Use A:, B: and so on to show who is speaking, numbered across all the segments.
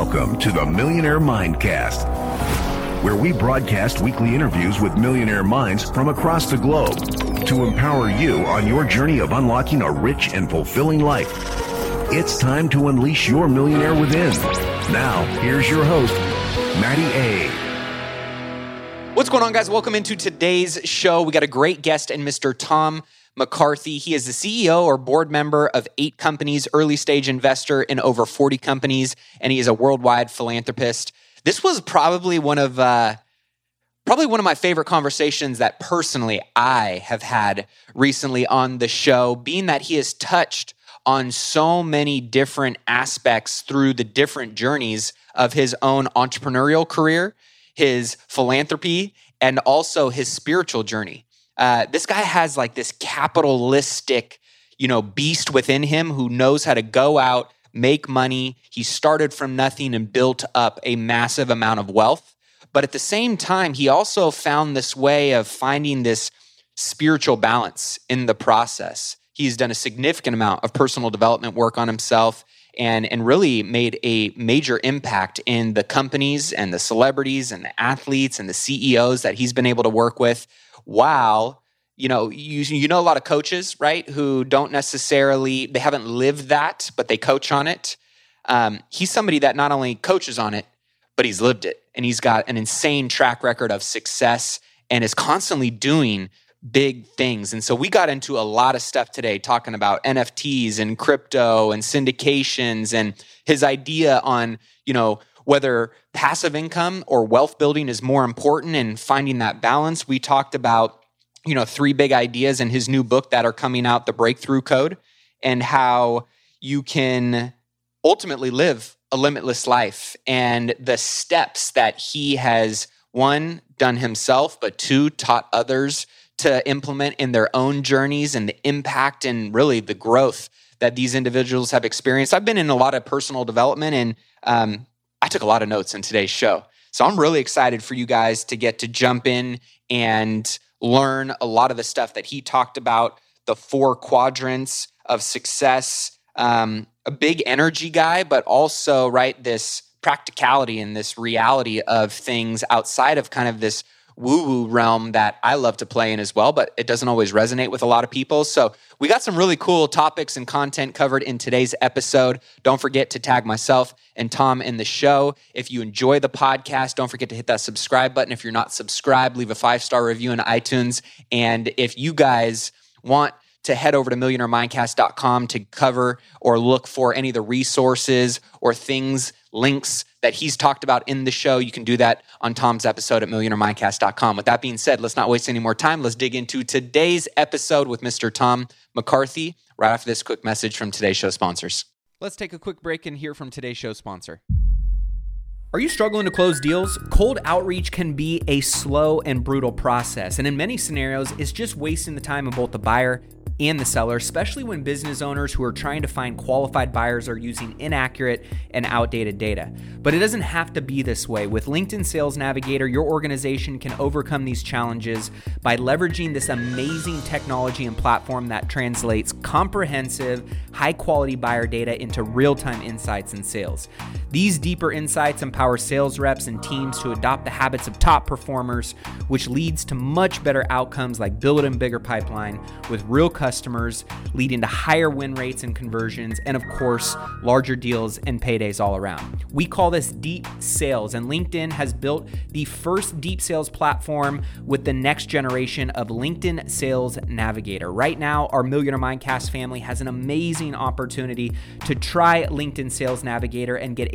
A: Welcome to the Millionaire Mindcast, where we broadcast weekly interviews with millionaire minds from across the globe to empower you on your journey of unlocking a rich and fulfilling life. It's time to unleash your millionaire within. Now, here's your host, Matty A.
B: What's going on, guys? Welcome into today's show. We got a great guest in Mr. Tom McCarthy. He is the CEO or board member of eight companies, early stage investor in over 40 companies, and he is a worldwide philanthropist. This was probably one of uh, probably one of my favorite conversations that personally I have had recently on the show, being that he has touched on so many different aspects through the different journeys of his own entrepreneurial career, his philanthropy, and also his spiritual journey. Uh, this guy has like this capitalistic, you know, beast within him who knows how to go out, make money. He started from nothing and built up a massive amount of wealth. But at the same time, he also found this way of finding this spiritual balance in the process. He's done a significant amount of personal development work on himself and, and really made a major impact in the companies and the celebrities and the athletes and the CEOs that he's been able to work with while you know you you know a lot of coaches right who don't necessarily they haven't lived that but they coach on it. Um, he's somebody that not only coaches on it but he's lived it. And he's got an insane track record of success and is constantly doing big things. And so we got into a lot of stuff today talking about nfts and crypto and syndications and his idea on you know whether passive income or wealth building is more important and finding that balance. We talked about, you know, three big ideas in his new book that are coming out, The Breakthrough Code, and how you can ultimately live a limitless life and the steps that he has one done himself but two taught others to implement in their own journeys and the impact and really the growth that these individuals have experienced. I've been in a lot of personal development and um, I took a lot of notes in today's show. So I'm really excited for you guys to get to jump in and learn a lot of the stuff that he talked about the four quadrants of success. Um, a big energy guy, but also, right, this practicality and this reality of things outside of kind of this woo woo realm that I love to play in as well, but it doesn't always resonate with a lot of people. So we got some really cool topics and content covered in today's episode. Don't forget to tag myself and Tom in the show. If you enjoy the podcast, don't forget to hit that subscribe button. If you're not subscribed, leave a five star review in iTunes. And if you guys want to head over to millionairemindcast.com to cover or look for any of the resources or things, links that he's talked about in the show. You can do that on Tom's episode at millionairemindcast.com. With that being said, let's not waste any more time. Let's dig into today's episode with Mr. Tom McCarthy right after this quick message from today's show sponsors. Let's take a quick break and hear from today's show sponsor. Are you struggling to close deals? Cold outreach can be a slow and brutal process, and in many scenarios, it's just wasting the time of both the buyer and the seller, especially when business owners who are trying to find qualified buyers are using inaccurate and outdated data. But it doesn't have to be this way. With LinkedIn Sales Navigator, your organization can overcome these challenges by leveraging this amazing technology and platform that translates comprehensive, high quality buyer data into real time insights and sales. These deeper insights empower sales reps and teams to adopt the habits of top performers, which leads to much better outcomes like building bigger pipeline with real customers leading to higher win rates and conversions, and of course, larger deals and paydays all around. We call this deep sales, and LinkedIn has built the first deep sales platform with the next generation of LinkedIn Sales Navigator. Right now, our Millionaire Mindcast family has an amazing opportunity to try LinkedIn Sales Navigator and get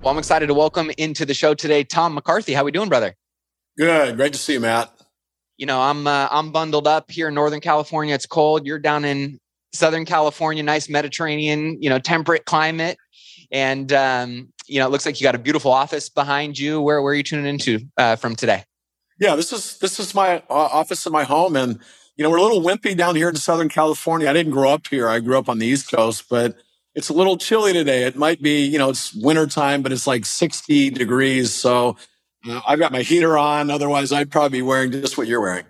B: Well, I'm excited to welcome into the show today Tom McCarthy. How we doing, brother?
C: Good. Great to see you, Matt
B: you know, I'm uh, I'm bundled up here in Northern California. It's cold. You're down in Southern California, nice Mediterranean, you know, temperate climate. And um, you know, it looks like you got a beautiful office behind you. Where, where are you tuning into uh, from today?
C: Yeah, this is this is my uh, office in my home, and you know we're a little wimpy down here in Southern California. I didn't grow up here; I grew up on the East Coast, but it's a little chilly today. It might be, you know, it's winter time, but it's like 60 degrees. So uh, I've got my heater on. Otherwise, I'd probably be wearing just what you're wearing.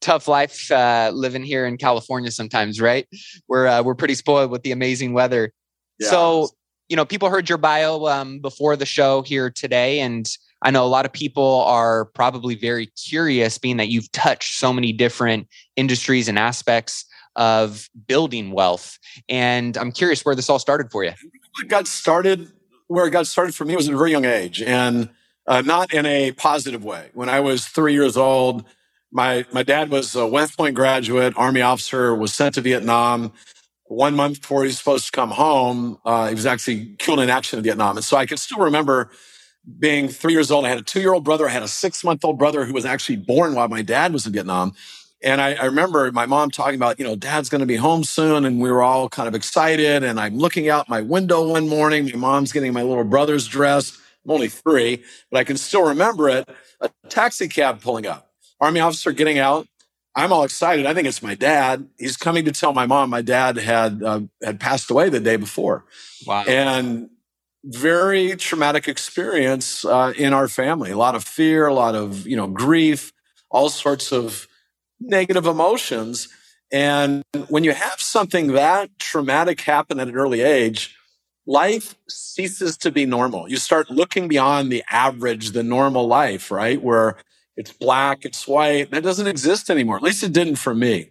B: Tough life uh, living here in California sometimes, right? We're uh, we're pretty spoiled with the amazing weather. Yeah. So you know, people heard your bio um, before the show here today, and I know a lot of people are probably very curious, being that you've touched so many different industries and aspects of building wealth. And I'm curious where this all started for you.
C: It got started where it got started for me was at a very young age, and uh, not in a positive way. When I was three years old, my my dad was a West Point graduate, Army officer, was sent to Vietnam one month before he was supposed to come home, uh, he was actually killed in action in Vietnam. And so I can still remember being three years old. I had a two year old brother. I had a six month old brother who was actually born while my dad was in Vietnam. And I, I remember my mom talking about, you know, dad's going to be home soon. And we were all kind of excited. And I'm looking out my window one morning. My mom's getting my little brother's dressed. I'm only three, but I can still remember it. A taxi cab pulling up, army officer getting out, I'm all excited. I think it's my dad. He's coming to tell my mom my dad had uh, had passed away the day before.
B: Wow.
C: And very traumatic experience uh, in our family. A lot of fear, a lot of you know grief, all sorts of negative emotions. And when you have something that traumatic happen at an early age, life ceases to be normal. You start looking beyond the average, the normal life, right? Where it's black, it's white. That doesn't exist anymore. At least it didn't for me.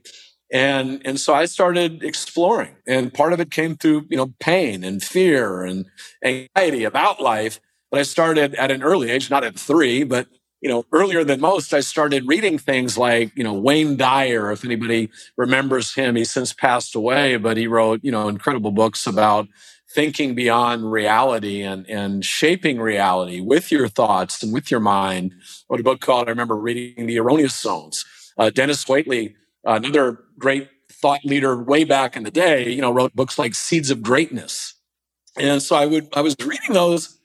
C: And, and so I started exploring and part of it came through, you know, pain and fear and anxiety about life. But I started at an early age, not at three, but you know, earlier than most, I started reading things like, you know, Wayne Dyer, if anybody remembers him, he's since passed away, but he wrote, you know, incredible books about thinking beyond reality and, and shaping reality with your thoughts and with your mind. Wrote a book called, I remember reading The Erroneous Zones. Uh, Denis Waitley, another great thought leader way back in the day, you know, wrote books like Seeds of Greatness. And so I would, I was reading those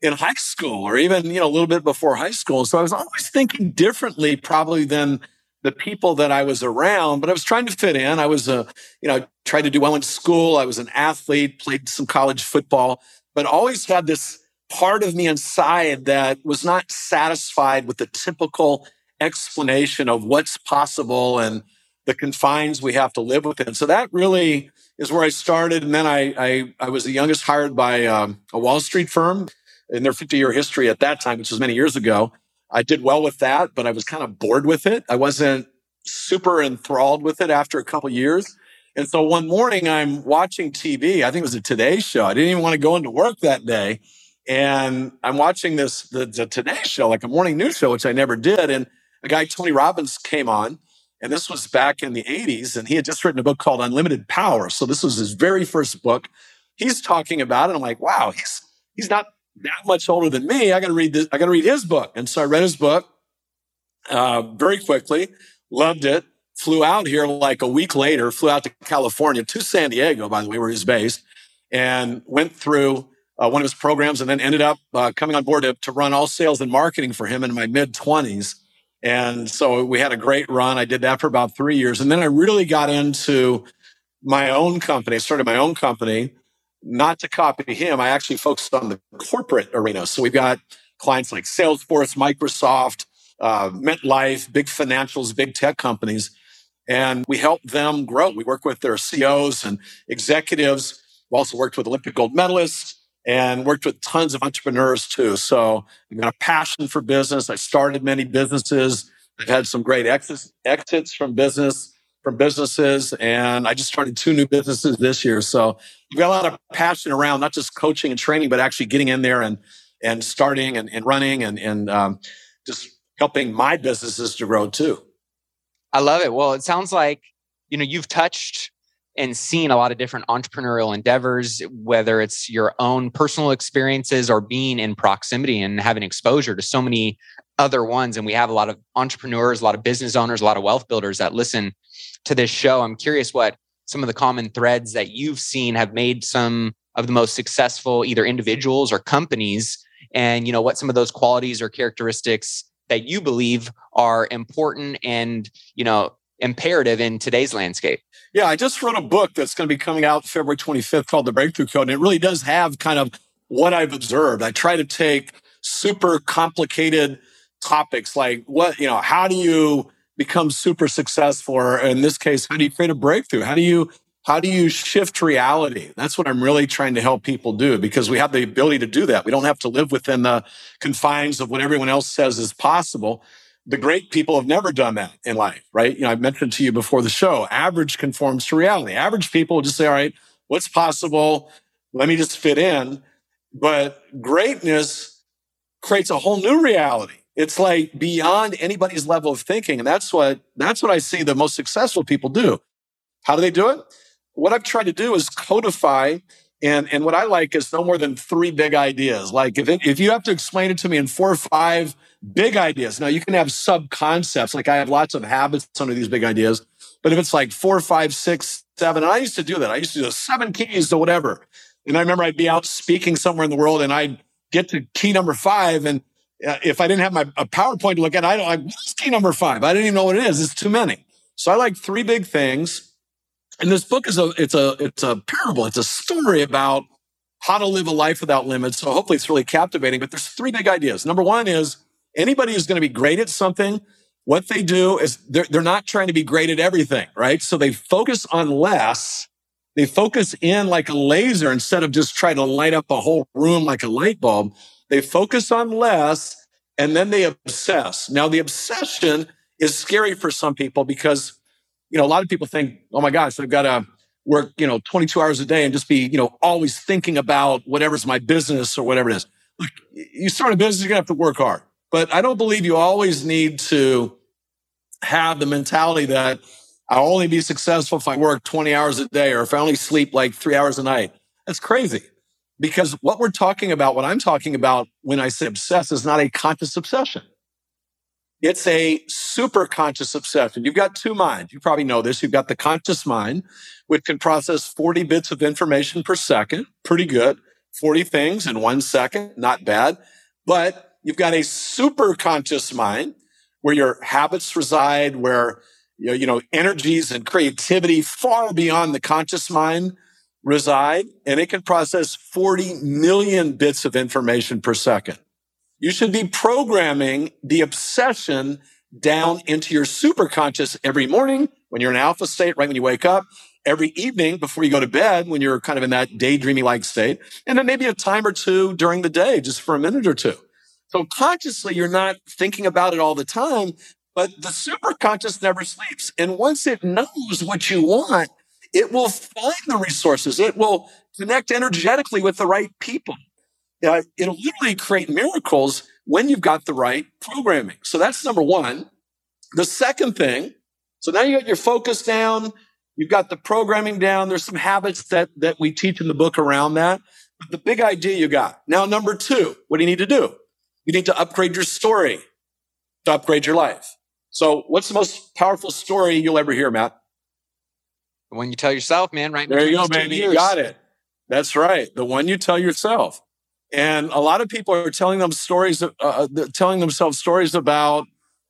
C: in high school or even, you know, a little bit before high school. So I was always thinking differently probably than the people that I was around, but I was trying to fit in. I was a, you know, I tried to do well in school. I was an athlete, played some college football, but always had this part of me inside that was not satisfied with the typical explanation of what's possible and the confines we have to live within. So that really is where I started. And then I, I, I was the youngest hired by um, a Wall Street firm in their 50 year history at that time, which was many years ago. I did well with that, but I was kind of bored with it. I wasn't super enthralled with it after a couple years. And so one morning I'm watching TV. I think it was a Today show. I didn't even want to go into work that day. And I'm watching this, the, the Today show, like a morning news show, which I never did. And a guy, Tony Robbins, came on. And this was back in the 80s. And he had just written a book called Unlimited Power. So this was his very first book. He's talking about it. I'm like, wow, he's, he's not that much older than me. I got to read this. I got to read his book. And so I read his book uh, very quickly, loved it, flew out here like a week later, flew out to California, to San Diego, by the way, where he's based, and went through uh, one of his programs and then ended up uh, coming on board to, to run all sales and marketing for him in my mid 20s. And so we had a great run. I did that for about three years. And then I really got into my own company. I started my own company not to copy him, I actually focused on the corporate arena. So we've got clients like Salesforce, Microsoft, uh, MetLife, big financials, big tech companies, and we help them grow. We work with their CEOs and executives. We also worked with Olympic gold medalists and worked with tons of entrepreneurs too. So I've got a passion for business. I started many businesses. I've had some great exits, exits from business from businesses. And I just started two new businesses this year. So I've got a lot of passion around not just coaching and training, but actually getting in there and, and starting and, and running and, and um, just helping my businesses to grow too.
B: I love it. Well, it sounds like, you know, you've touched and seen a lot of different entrepreneurial endeavors, whether it's your own personal experiences or being in proximity and having exposure to so many other ones. And we have a lot of entrepreneurs, a lot of business owners, a lot of wealth builders that listen to this show. I'm curious what some of the common threads that you've seen have made some of the most successful either individuals or companies and you know what some of those qualities or characteristics that you believe are important and you know imperative in today's landscape
C: yeah i just wrote a book that's going to be coming out february 25th called the breakthrough code and it really does have kind of what i've observed i try to take super complicated topics like what you know how do you become super successful or in this case how do you create a breakthrough how do you how do you shift reality? That's what I'm really trying to help people do because we have the ability to do that. We don't have to live within the confines of what everyone else says is possible. The great people have never done that in life, right? You know, I mentioned to you before the show, average conforms to reality. Average people just say, all right, what's possible? Let me just fit in. But greatness creates a whole new reality. It's like beyond anybody's level of thinking. And that's what, that's what I see the most successful people do. How do they do it? what I've tried to do is codify and, and what I like is no more than three big ideas. Like if, it, if you have to explain it to me in four or five big ideas, now you can have sub concepts. Like I have lots of habits under these big ideas, but if it's like four, five, six, seven, and I used to do that. I used to do seven keys to whatever. And I remember I'd be out speaking somewhere in the world and I'd get to key number five. And Uh, if I didn't have my a PowerPoint to look at, I don't like, what's key number five? I didn't even know what it is. It's too many. So I like three big things and this book is a it's a it's a parable. It's a story about how to live a life without limits. So hopefully it's really captivating. But there's three big ideas. Number one is anybody who's going to be great at something, what they do is they're, they're not trying to be great at everything, right? So they focus on less. They focus in like a laser instead of just trying to light up a whole room like a light bulb. They focus on less and then they obsess. Now the obsession is scary for some people because you know, a lot of people think, oh my gosh, I've got to work, you know, 22 hours a day and just be, you know, always thinking about whatever's my business or whatever it is. Look, you start a business, you're going to have to work hard. But I don't believe you always need to have the mentality that I'll only be successful if I work 20 hours a day or if I only sleep like three hours a night. That's crazy. Because what we're talking about, what I'm talking about when I say obsess is not a conscious obsession. It's a super conscious obsession. You've got two minds. You probably know this. You've got the conscious mind, which can process 40 bits of information per second. Pretty good. 40 things in one second. Not bad. But you've got a super conscious mind where your habits reside, where you know, energies and creativity far beyond the conscious mind reside, and it can process 40 million bits of information per second. You should be programming the obsession down into your superconscious every morning when you're in alpha state, right when you wake up, every evening before you go to bed when you're kind of in that daydreamy like state, and then maybe a time or two during the day, just for a minute or two. So consciously, you're not thinking about it all the time, but the superconscious never sleeps. And once it knows what you want, it will find the resources. It will connect energetically with the right people uh, it'll literally create miracles when you've got the right programming. So that's number one. The second thing, so now you got your focus down, you've got the programming down. There's some habits that, that we teach in the book around that. But the big idea you got. Now, number two, what do you need to do? You need to upgrade your story to upgrade your life. So what's the most powerful story you'll ever hear, Matt?
B: The one you tell yourself, man, right?
C: There you go, baby. You got it. That's right. The one you tell yourself. And a lot of people are telling them stories, uh, uh telling themselves stories about,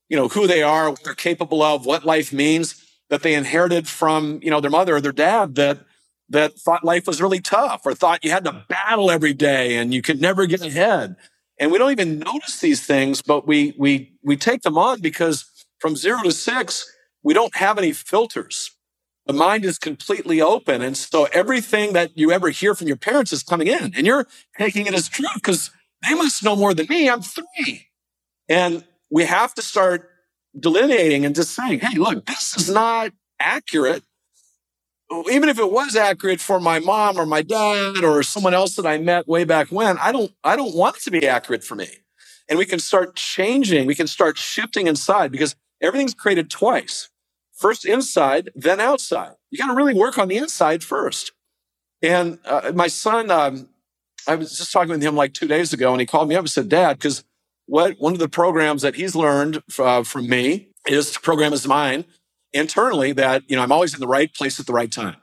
C: you know, who they are, what they're capable of, what life means that they inherited from, you know, their mother or their dad that, that thought life was really tough or thought you had to battle every day and you could never get ahead. And we don't even notice these things, but we, we, we take them on because from zero to six, we don't have any filters. The mind is completely open. And so everything that you ever hear from your parents is coming in and you're taking it as true because they must know more than me. I'm three. And we have to start delineating and just saying, Hey, look, this is not accurate. Even if it was accurate for my mom or my dad or someone else that I met way back when, I don't, I don't want it to be accurate for me. And we can start changing. We can start shifting inside because everything's created twice first inside, then outside. You got to really work on the inside first. And uh, my son, um, I was just talking with him like two days ago, and he called me up and said, "Dad, because what one of the programs that he's learned uh, from me is to program his mind internally that you know I'm always in the right place at the right time."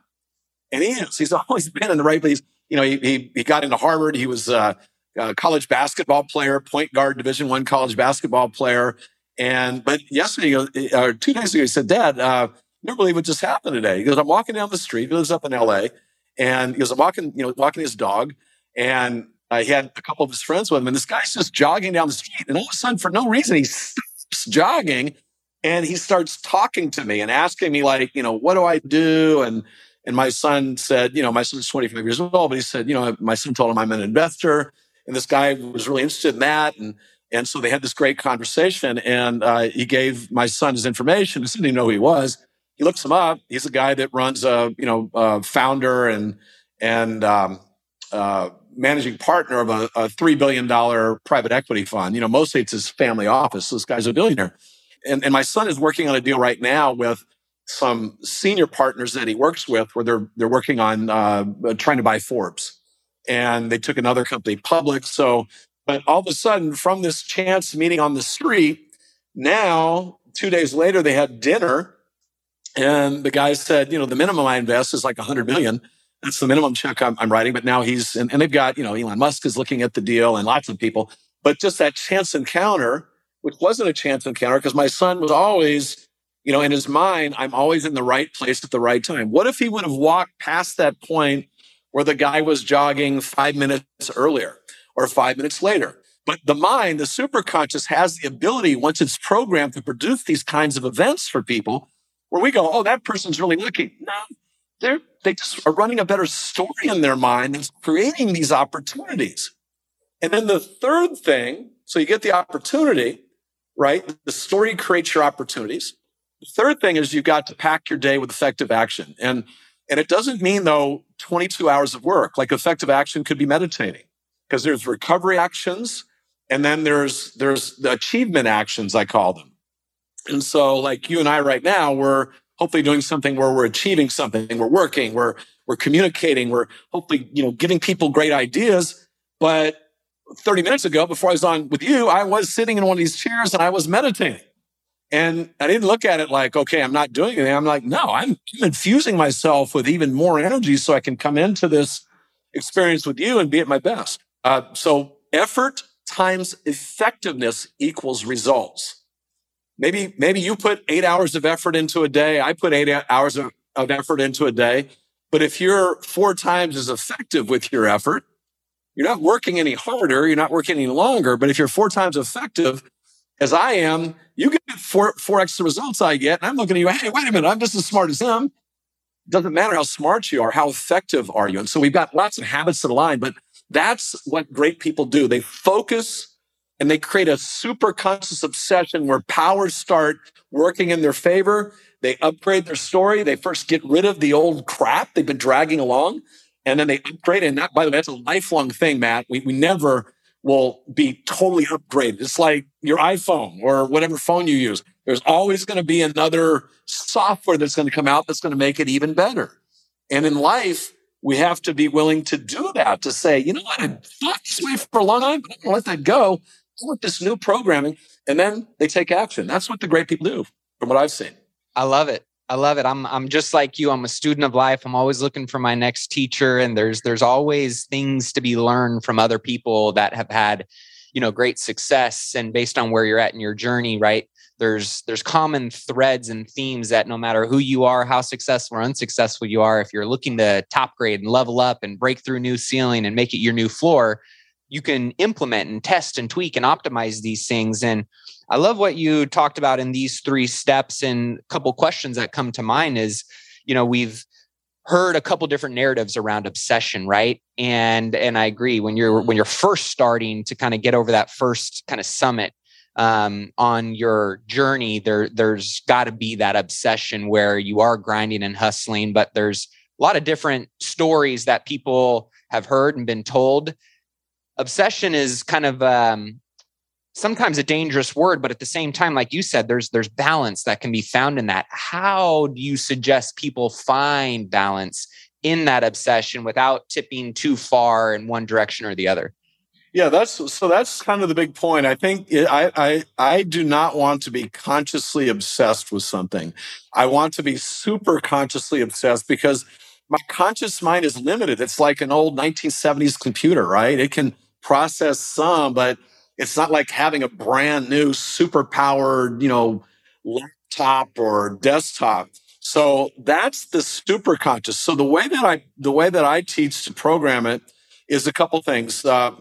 C: And he is. He's always been in the right place. you know, he, he, he got into Harvard. He was a, a college basketball player, point guard, Division One college basketball player. And but yesterday, or two days ago, he said, "Dad, uh, never believe what just happened today." He goes, "I'm walking down the street. He lives up in L.A. And he goes, "I'm walking, you know, walking his dog, and uh, he had a couple of his friends with him, and this guy's just jogging down the street, and all of a sudden, for no reason, he stops jogging, and he starts talking to me and asking me like, you know, what do I do? And and my son said, you know, my son's 25 years old, but he said, you know, my son told him I'm an investor. And this guy was really interested in that. And, and so they had this great conversation. And uh, he gave my son his information. He didn't even know who he was. He looks him up. He's a guy that runs a, you know, a founder and, and, um, uh, managing partner of a, a $3 billion private equity fund. You know, mostly it's his family office. So this guy's a billionaire. And, and my son is working on a deal right now with some senior partners that he works with where they're they're working on uh, trying to buy Forbes, and they took another company public. So, but all of a sudden, from this chance meeting on the street, now two days later they had dinner, and the guy said, you know, the minimum I invest is like a hundred million. That's the minimum check I'm, I'm writing. But now he's and, and they've got you know Elon Musk is looking at the deal and lots of people. But just that chance encounter, which wasn't a chance encounter, because my son was always you know, in his mind, I'm always in the right place at the right time. What if he would have walked past that point where the guy was jogging five minutes earlier or five minutes later? But the mind, the superconscious has the ability, once it's programmed to produce these kinds of events for people, where we go, oh, that person's really lucky. No, they're, they just are running a better story in their mind that's creating these opportunities. And then the third thing, so you get the opportunity, right? The story creates your opportunities. The third thing is you've got to pack your day with effective action. And, and it doesn't mean though 22 hours of work, like effective action could be meditating because there's recovery actions and then there's, there's the achievement actions, I call them. And so like you and I right now, we're hopefully doing something where we're achieving something, we're working, we're, we're communicating, we're hopefully, you know, giving people great ideas. But 30 minutes ago, before I was on with you, I was sitting in one of these chairs and I was meditating. And I didn't look at it like, okay, I'm not doing anything. I'm like, no, I'm infusing myself with even more energy so I can come into this experience with you and be at my best. Uh, so effort times effectiveness equals results. Maybe, maybe you put eight hours of effort into a day. I put eight hours of, of effort into a day. But if you're four times as effective with your effort, you're not working any harder. You're not working any longer. But if you're four times effective, as I am, you get four, four extra results I get. And I'm looking at you, hey, wait a minute, I'm just as smart as him. Doesn't matter how smart you are, how effective are you? And so we've got lots of habits that align, but that's what great people do. They focus and they create a super conscious obsession where powers start working in their favor. They upgrade their story. They first get rid of the old crap they've been dragging along. And then they upgrade. And that, by the way, that's a lifelong thing, Matt. We, we never will be totally upgraded. It's like your iPhone or whatever phone you use. There's always going to be another software that's going to come out that's going to make it even better. And in life, we have to be willing to do that to say, you know what, I thought this way for a long time, but I'm going to let that go. I want this new programming. And then they take action. That's what the great people do from what I've seen.
B: I love it. I love it. I'm I'm just like you. I'm a student of life. I'm always looking for my next teacher and there's there's always things to be learned from other people that have had, you know, great success and based on where you're at in your journey, right? There's there's common threads and themes that no matter who you are, how successful or unsuccessful you are, if you're looking to top grade and level up and break through new ceiling and make it your new floor, you can implement and test and tweak and optimize these things and I love what you talked about in these three steps. And a couple questions that come to mind is, you know, we've heard a couple different narratives around obsession, right? And and I agree when you're when you're first starting to kind of get over that first kind of summit um, on your journey, there there's got to be that obsession where you are grinding and hustling, but there's a lot of different stories that people have heard and been told. Obsession is kind of um, sometimes a dangerous word but at the same time like you said there's there's balance that can be found in that how do you suggest people find balance in that obsession without tipping too far in one direction or the other
C: yeah that's so that's kind of the big point i think I, I i do not want to be consciously obsessed with something i want to be super consciously obsessed because my conscious mind is limited. It's like an old 1970s computer, right? It can process some, but it's not like having a brand new super powered, you know, laptop or desktop. So that's the super conscious. So the way that I the way that I teach to program it is a couple things. Uh,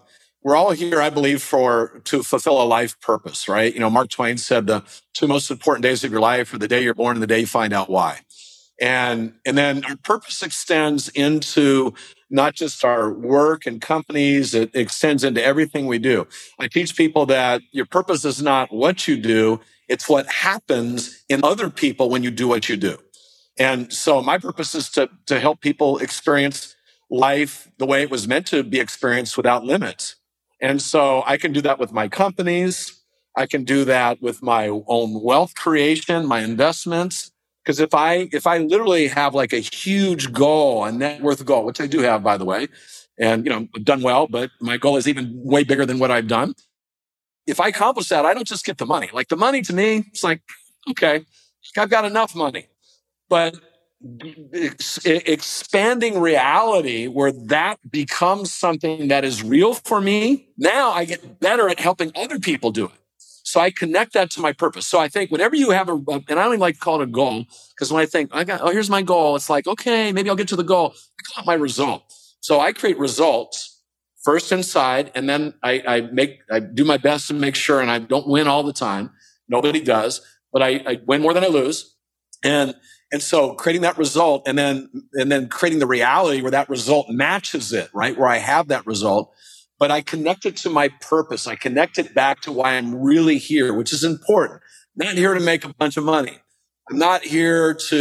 C: we're all here, I believe, for to fulfill a life purpose, right? You know, Mark Twain said the two most important days of your life are the day you're born and the day you find out why. And, and then our purpose extends into not just our work and companies, it extends into everything we do. I teach people that your purpose is not what you do, it's what happens in other people when you do what you do. And so my purpose is to, to help people experience life the way it was meant to be experienced without limits. And so I can do that with my companies. I can do that with my own wealth creation, my investments. Because if I if I literally have like a huge goal, a net worth goal, which I do have, by the way, and you know, I've done well, but my goal is even way bigger than what I've done. If I accomplish that, I don't just get the money. Like the money to me, it's like, okay, I've got enough money. But expanding reality where that becomes something that is real for me, now I get better at helping other people do it. So I connect that to my purpose. So I think whenever you have a, and I don't even like to call it a goal, because when I think, I got, oh, here's my goal, it's like, okay, maybe I'll get to the goal. I call it my result. So I create results first inside, and then I, I make, I do my best to make sure, and I don't win all the time. Nobody does, but I, I win more than I lose. And, and so creating that result and then, and then creating the reality where that result matches it, right? Where I have that result but I connect it to my purpose. I connect it back to why I'm really here, which is important. I'm not here to make a bunch of money. I'm not here to,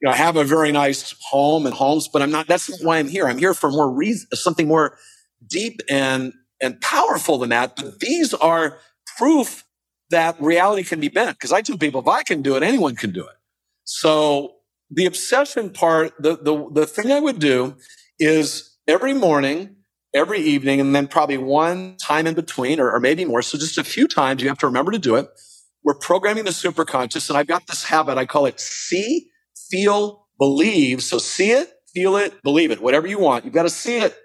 C: you know, have a very nice home and homes, but I'm not, that's not why I'm here. I'm here for more reason, something more deep and, and powerful than that. But these are proof that reality can be bent. Cause I tell people, if I can do it, anyone can do it. So the obsession part, the, the, the thing I would do is every morning, every evening and then probably one time in between or, or, maybe more. So just a few times you have to remember to do it. We're programming the superconscious and I've got this habit. I call it see, feel, believe. So see it, feel it, believe it, whatever you want. You've got to see it.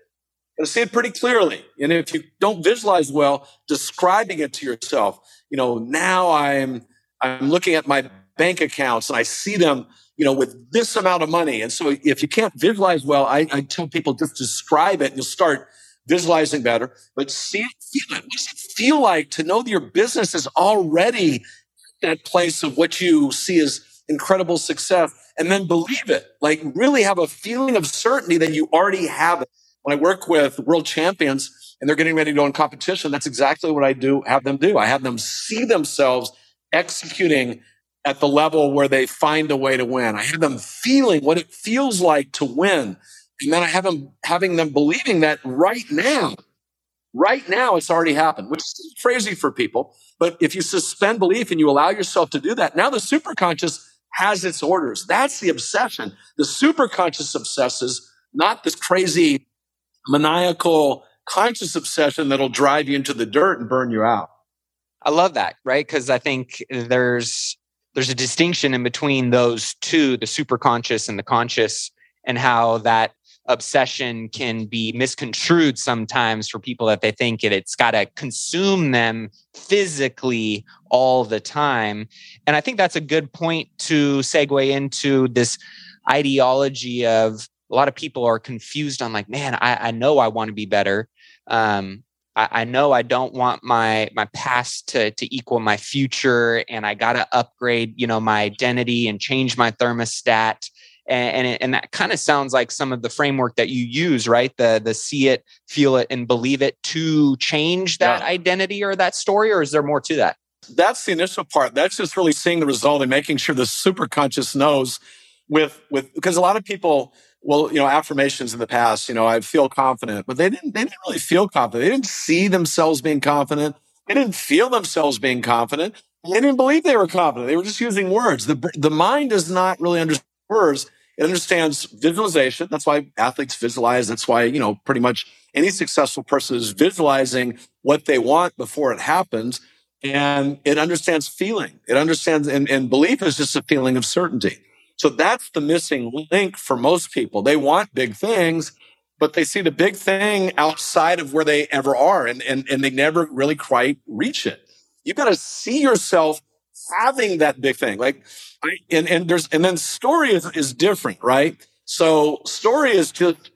C: To see it pretty clearly. And if you don't visualize well, describing it to yourself, you know, now I'm, I'm looking at my bank accounts and I see them you know, with this amount of money. And so if you can't visualize well, I, I tell people just describe it and you'll start visualizing better, but see it, feel it. What does it feel like to know that your business is already that place of what you see as incredible success and then believe it? Like really have a feeling of certainty that you already have it. When I work with world champions and they're getting ready to go in competition, that's exactly what I do, have them do. I have them see themselves executing at the level where they find a way to win. I have them feeling what it feels like to win and then I have them having them believing that right now, right now it's already happened, which is crazy for people. But if you suspend belief and you allow yourself to do that, now the superconscious has its orders. That's the obsession. The superconscious obsesses, not this crazy maniacal conscious obsession that'll drive you into the dirt and burn you out.
B: I love that, right? Because I think there's there's a distinction in between those two, the superconscious and the conscious, and how that obsession can be misconstrued sometimes for people that they think it, it's got to consume them physically all the time. And I think that's a good point to segue into this ideology of a lot of people are confused on like, man, I, I know I want to be better. Um, I, I know I don't want my my past to to equal my future, and I got to upgrade, you know, my identity and change my thermostat. And and, and that kind of sounds like some of the framework that you use right? The the see it feel it and believe it to change that yeah. identity or that story or is there more to that?
C: That's the initial part. That's just really seeing the result and making sure the super conscious knows with with because a lot of people well you know affirmations in the past you know i feel confident but they didn't they didn't really feel confident they didn't see themselves being confident they didn't feel themselves being confident they didn't believe they were confident they were just using words the the mind does not really understand words it understands visualization. That's why athletes visualize. That's why, you know, pretty much any successful person is visualizing what they want before it happens. And it understands feeling. It understands, and, and belief is just a feeling of certainty. So that's the missing link for most people. They want big things, but they see the big thing outside of where they ever are and, and, and they never really quite reach it. You've got to see yourself having that big thing. Like, I, and, and there's, and then story is, is different, right? So story is just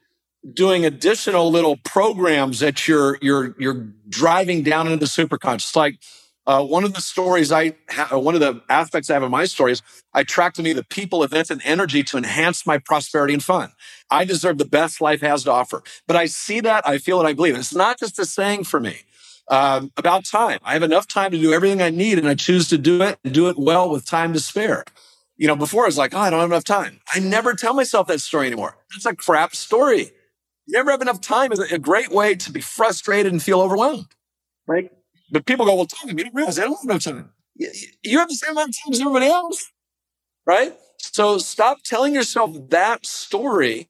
C: doing additional little programs that you're, you're, you're driving down into the superconscious. Like, uh, one of the stories I, ha- one of the aspects I have in my story is I track to me the people, events, and energy to enhance my prosperity and fun. I deserve the best life has to offer. But I see that, I feel it, I believe it. It's not just a saying for me. Um, about time. I have enough time to do everything I need, and I choose to do it and do it well with time to spare. You know, before I was like, oh, I don't have enough time. I never tell myself that story anymore. That's a crap story. You never have enough time is a great way to be frustrated and feel overwhelmed. Right? But people go, well, Tom, you don't realize I don't have enough time. You have the same amount of time as everybody else, right? So stop telling yourself that story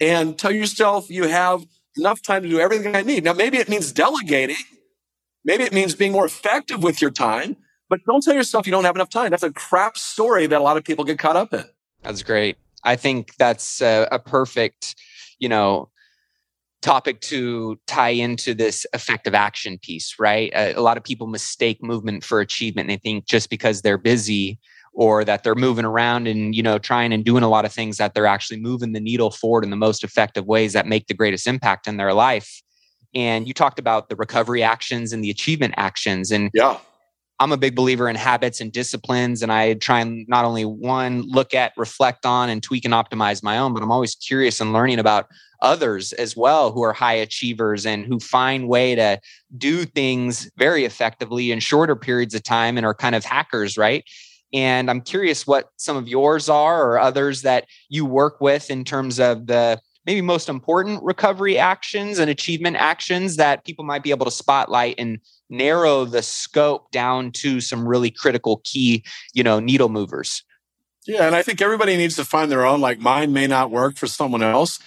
C: and tell yourself you have enough time to do everything I need. Now, maybe it means delegating. Maybe it means being more effective with your time, but don't tell yourself you don't have enough time. That's a crap story that a lot of people get caught up in.
B: That's great. I think that's a, a perfect, you know, topic to tie into this effective action piece, right? A, a, lot of people mistake movement for achievement. And they think just because they're busy or that they're moving around and you know trying and doing a lot of things that they're actually moving the needle forward in the most effective ways that make the greatest impact in their life. And you talked about the recovery actions and the achievement actions. And
C: yeah.
B: I'm a big believer in habits and disciplines, and I try and not only one look at, reflect on, and tweak and optimize my own, but I'm always curious and learning about others as well who are high achievers and who find way to do things very effectively in shorter periods of time and are kind of hackers, right? And I'm curious what some of yours are or others that you work with in terms of the maybe most important recovery actions and achievement actions that people might be able to spotlight and narrow the scope down to some really critical key, you know, needle movers.
C: Yeah, and I think everybody needs to find their own. Like mine may not work for someone else,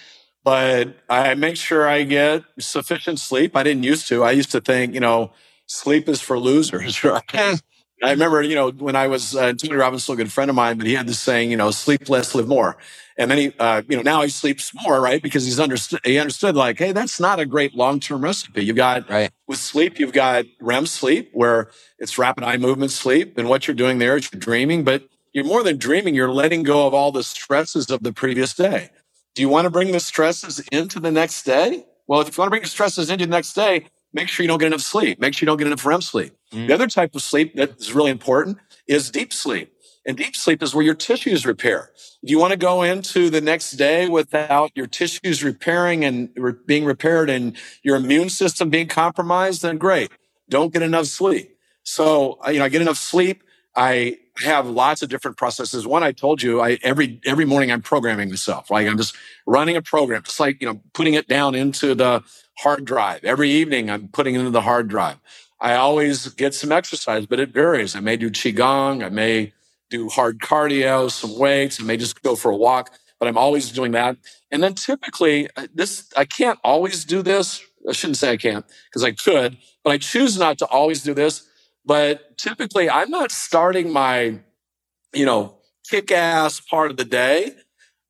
C: but I make sure I get sufficient sleep. I didn't used to. I used to think, you know, sleep is for losers, right? I remember, you know, when I was uh, Tony Robbins, still a good friend of mine, but he had this saying, you know, sleep less, live more. And then he, uh, you know, now he sleeps more, right? Because he's understood, he understood like, hey, that's not a great long-term recipe. You've got, right. with sleep, you've got REM sleep where it's rapid eye movement sleep. And what you're doing there is you're dreaming, but you're more than dreaming. You're letting go of all the stresses of the previous day. Do you want to bring the stresses into the next day? Well, if you want to bring the stresses into the next day, make sure you don't get enough sleep. Make sure you don't get enough REM sleep. Mm. The other type of sleep that is really important is deep sleep. And deep sleep is where your tissues repair. Do you want to go into the next day without your tissues repairing and re- being repaired and your immune system being compromised? Then great. Don't get enough sleep. So, you know, I get enough sleep. I have lots of different processes. One I told you, I every every morning I'm programming myself. Like I'm just running a program, just like you know, putting it down into the hard drive. Every evening I'm putting into the hard drive. I always get some exercise, but it varies. I may do qigong, I may do hard cardio, some weights, I may just go for a walk, but I'm always doing that. And then typically uh, this I can't always do this. I shouldn't say I can't because I could, but I choose not to always do this but typically, I'm not starting my, you know, kick ass part of the day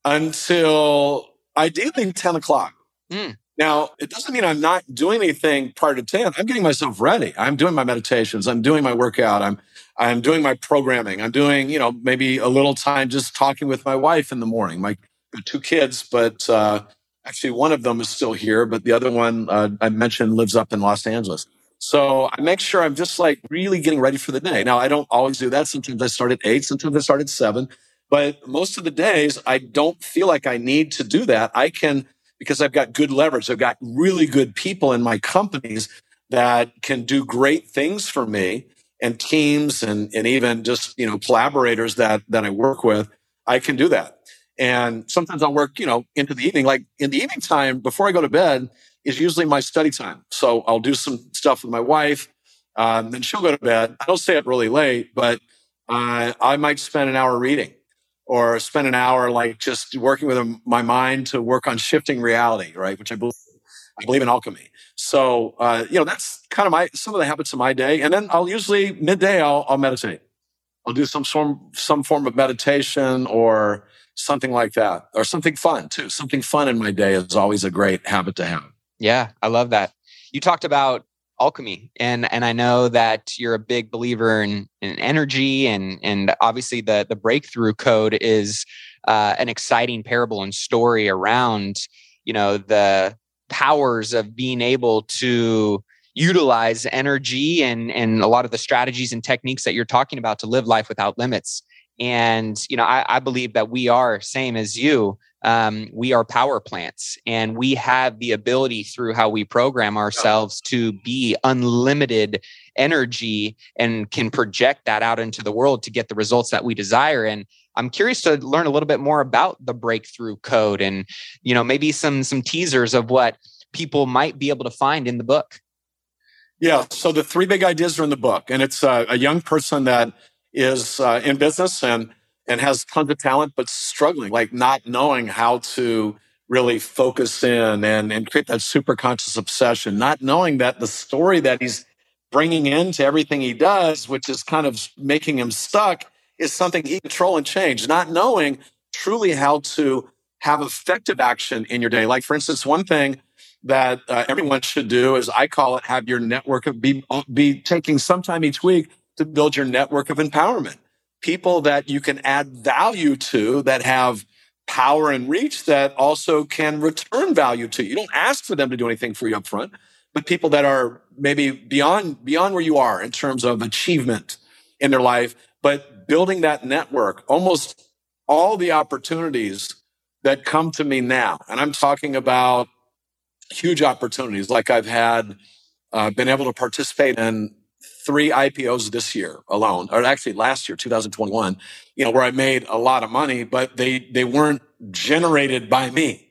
C: until ideally 10 o'clock. Mm. Now, it doesn't mean I'm not doing anything prior to 10. I'm getting myself ready. I'm doing my meditations. I'm doing my workout. I'm, I'm doing my programming. I'm doing, you know, maybe a little time just talking with my wife in the morning. My two kids, but uh, actually one of them is still here, but the other one uh, I mentioned lives up in Los Angeles. So I make sure I'm just like really getting ready for the day. Now, I don't always do that. Sometimes I start at eight, sometimes I start at seven, but most of the days I don't feel like I need to do that. I can, because I've got good leverage. I've got really good people in my companies that can do great things for me and teams and, and even just, you know, collaborators that, that I work with. I can do that. And sometimes I'll work, you know, into the evening, like in the evening time before I go to bed is usually my study time. So I'll do some stuff with my wife. Um, then she'll go to bed. I don't stay up really late, but uh, I might spend an hour reading or spend an hour like just working with my mind to work on shifting reality, right? Which I believe, I believe in alchemy. So, uh, you know, that's kind of my, some of the habits of my day. And then I'll usually midday, I'll, I'll meditate. I'll do some form, some form of meditation or something like that, or something fun too. Something fun in my day is always a great habit to have.
B: Yeah, I love that. You talked about alchemy. And and I know that you're a big believer in, in energy and and obviously the the breakthrough code is uh, an exciting parable and story around you know the powers of being able to utilize energy and and a lot of the strategies and techniques that you're talking about to live life without limits. And you know i, I believe that we are same as you um, we are power plants and we have the ability through how we program ourselves to be unlimited energy and can project that out into the world to get the results that we desire. And i'm curious to learn a little bit more about the breakthrough code and you know maybe some some teasers of what people might be able to find in the book.
C: Yeah so the three big ideas are in the book and it's uh, a young person that is uh, in business and and has tons of talent, but struggling, like not knowing how to really focus in and, and create that super conscious obsession, not knowing that the story that he's bringing into everything he does, which is kind of making him stuck, is something he control and change, not knowing truly how to have effective action in your day. Like, for instance, one thing that uh, everyone should do is I call it have your network of be, be taking some time each week to build your network of empowerment people that you can add value to that have power and reach that also can return value to you. You don't ask for them to do anything for you up front, but people that are maybe beyond beyond where you are in terms of achievement in their life, but building that network, almost all the opportunities that come to me now. And I'm talking about huge opportunities like I've had uh, been able to participate in three IPOs this year alone, or actually last year, 2021, you know, where I made a lot of money, but they they weren't generated by me.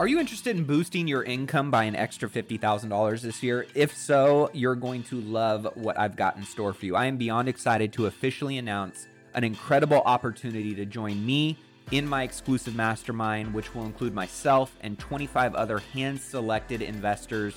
B: Are you interested in boosting your income by an extra $50,000 this year? If so, you're going to love what I've got in store for you. I am beyond excited to officially announce an incredible opportunity to join me in my exclusive mastermind, which will include myself and 25 other hand selected investors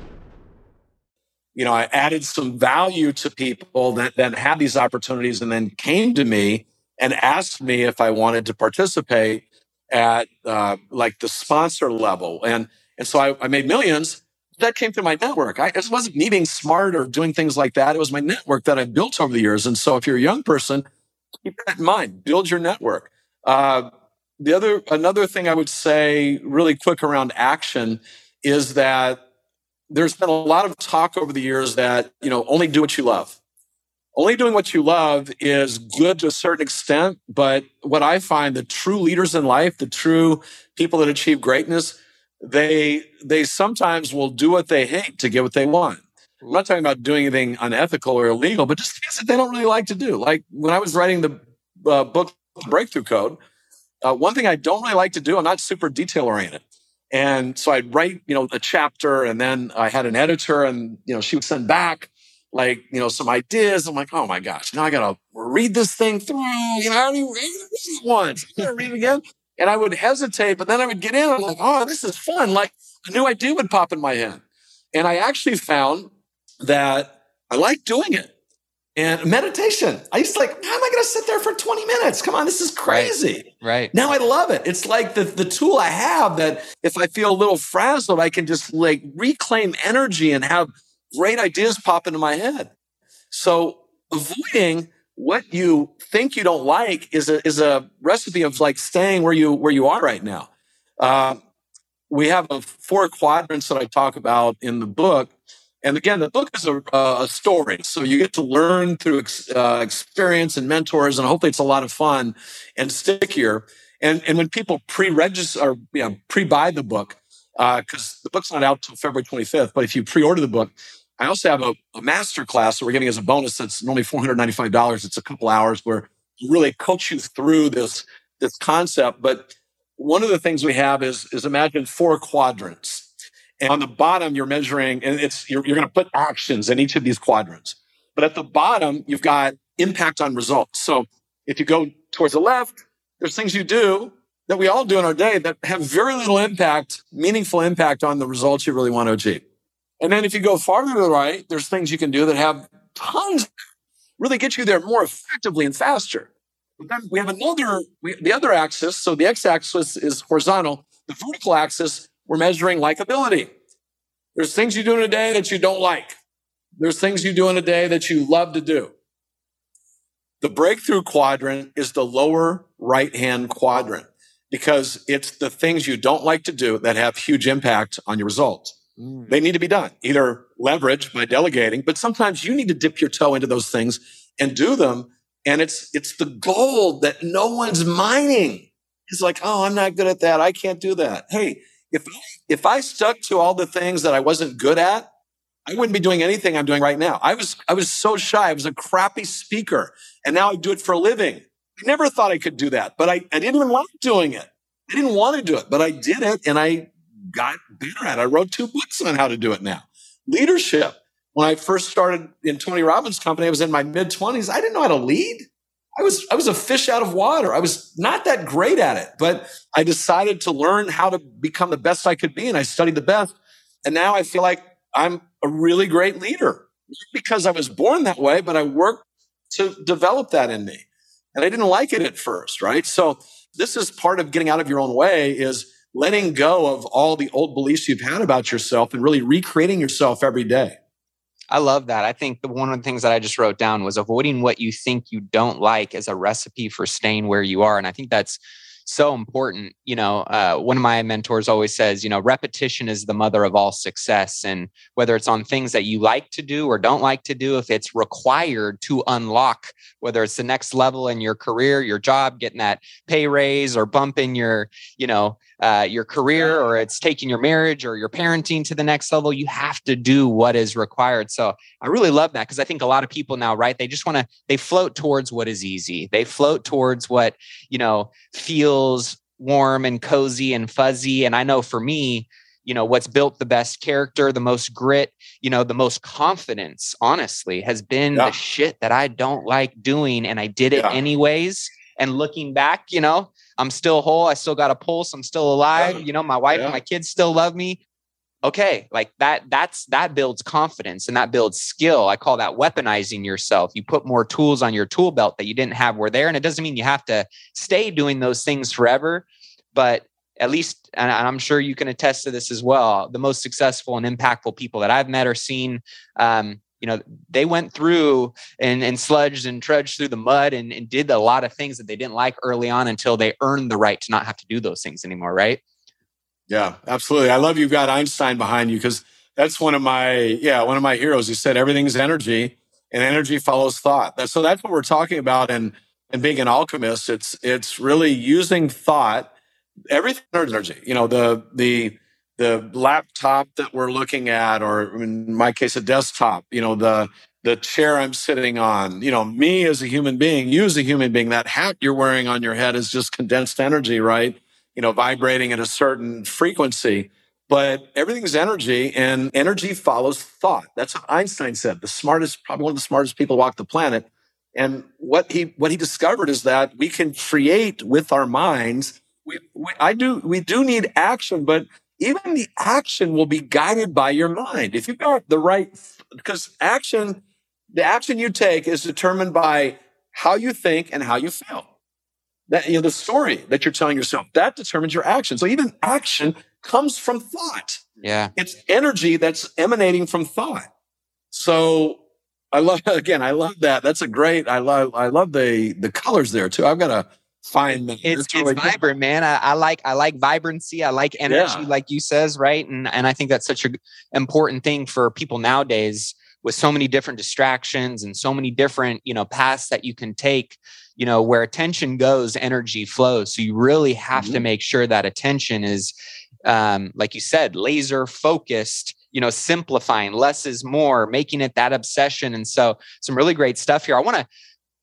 C: You know, I added some value to people that then had these opportunities and then came to me and asked me if I wanted to participate at uh, like the sponsor level. And and so I, I, made millions. That came through my network. I just wasn't me being smart or doing things like that. It was my network that I built over the years. And so if you're a young person, keep that in mind. Build your network. Uh, the other another thing I would say really quick around action is that there's been a lot of talk over the years that, you know, only do what you love. Only doing what you love is good to a certain extent. But what I find the true leaders in life, the true people that achieve greatness, they, they sometimes will do what they hate to get what they want. I'm not talking about doing anything unethical or illegal, but just things that they don't really like to do. Like when I was writing the uh, book Breakthrough Code, uh, one thing I don't really like to do, I'm not super detail oriented. And so I'd write, you know, a chapter and then I had an editor and, you know, she would send back like, you know, some ideas. I'm like, oh my gosh, now I got to read this thing through. You know, I already read it once. I gotta read it again. And I would hesitate, but then I would get in. I'm like, oh, this is fun. Like a new idea would pop in my head. And I actually found that I like doing it. And meditation, I used to like, how am I going to sit there for 20 minutes? Come on, this is crazy.
B: Right. right.
C: Now I love it. It's like the, the tool I have that if I feel a little frazzled, I can just like reclaim energy and have great ideas pop into my head. So avoiding what you think you don't like is a, is a recipe of like staying where you, where you are right now. Uh, we have a four quadrants that I talk about in the book. And again, the book is a, a story. So you get to learn through ex, uh, experience and mentors, and hopefully it's a lot of fun and stickier. And, and when people pre-register or you know, pre-buy the book, because uh, the book's not out till February 25th, but if you pre-order the book, I also have a, a master class that we're giving as a bonus that's normally $495. It's a couple hours where we really coach you through this, this concept. But one of the things we have is, is imagine four quadrants. And on the bottom, you're measuring, and it's you're, you're going to put actions in each of these quadrants. But at the bottom, you've got impact on results. So if you go towards the left, there's things you do that we all do in our day that have very little impact, meaningful impact on the results you really want to achieve. And then if you go farther to the right, there's things you can do that have tons, really get you there more effectively and faster. But then we have another, we, the other axis. So the x axis is horizontal. The vertical axis, we're measuring likability. There's things you do in a day that you don't like. There's things you do in a day that you love to do. The breakthrough quadrant is the lower right hand quadrant because it's the things you don't like to do that have huge impact on your results. Mm. They need to be done, either leverage by delegating, but sometimes you need to dip your toe into those things and do them and it's, it's the gold that no one's mining. It's like, oh, I'm not good at that. I can't do that. Hey, if, if I stuck to all the things that I wasn't good at, I wouldn't be doing anything I'm doing right now. I was, I was so shy. I was a crappy speaker and now I do it for a living. I never thought I could do that, but I, I didn't even like doing it. I didn't want to do it, but I did it and I got better at it. I wrote two books on how to do it now. Leadership when I first started in Tony Robbins' company, I was in my mid 20s. I didn't know how to lead. I was I was a fish out of water. I was not that great at it, but I decided to learn how to become the best I could be, and I studied the best. And now I feel like I'm a really great leader because I was born that way, but I worked to develop that in me. And I didn't like it at first, right? So this is part of getting out of your own way is letting go of all the old beliefs you've had about yourself and really recreating yourself every day.
B: I love that. I think the one of the things that I just wrote down was avoiding what you think you don't like as a recipe for staying where you are. And I think that's so important. You know, uh, one of my mentors always says, you know, repetition is the mother of all success. And whether it's on things that you like to do or don't like to do, if it's required to unlock, whether it's the next level in your career, your job, getting that pay raise or bumping your, you know, uh, your career or it's taking your marriage or your parenting to the next level, you have to do what is required. So I really love that because I think a lot of people now, right? They just want to, they float towards what is easy. They float towards what, you know, feels warm and cozy and fuzzy. And I know for me, you know, what's built the best character, the most grit, you know, the most confidence, honestly, has been yeah. the shit that I don't like doing. And I did it yeah. anyways. And looking back, you know, I'm still whole. I still got a pulse. I'm still alive. Yeah. You know, my wife yeah. and my kids still love me. Okay, like that, that's that builds confidence and that builds skill. I call that weaponizing yourself. You put more tools on your tool belt that you didn't have were there. And it doesn't mean you have to stay doing those things forever, but at least, and I'm sure you can attest to this as well, the most successful and impactful people that I've met or seen, um, you know they went through and, and sludged and trudged through the mud and, and did a lot of things that they didn't like early on until they earned the right to not have to do those things anymore right?
C: Yeah absolutely. I love you've got einstein behind you because that's one of my yeah one of my heroes. He said everything's energy and energy follows thought. So that's what we're talking about and and being an alchemist. It's it's really using thought everything energy. You know the the the laptop that we're looking at, or in my case, a desktop, you know, the, the chair I'm sitting on, you know, me as a human being, you as a human being, that hat you're wearing on your head is just condensed energy, right? You know, vibrating at a certain frequency. But everything's energy and energy follows thought. That's what Einstein said. The smartest, probably one of the smartest people walk the planet. And what he, what he discovered is that we can create with our minds. We, we, I do, we do need action, but even the action will be guided by your mind. If you've got the right, because action, the action you take is determined by how you think and how you feel. That, you know, the story that you're telling yourself, that determines your action. So even action comes from thought.
B: Yeah.
C: It's energy that's emanating from thought. So I love, again, I love that. That's a great, I love, I love the, the colors there too. I've got to find
B: them. It's, it's, really vibrant, man. I, I, like, I like vibrancy. I like energy, yeah. like you says, right. And, and I think that's such an important thing for people nowadays with so many different distractions and so many different, you know, paths that you can take, you know, where attention goes, energy flows. So you really have mm-hmm. to make sure that attention is, um, like you said, laser focused, you know, simplifying less is more, making it that obsession. And so some really great stuff here. I want to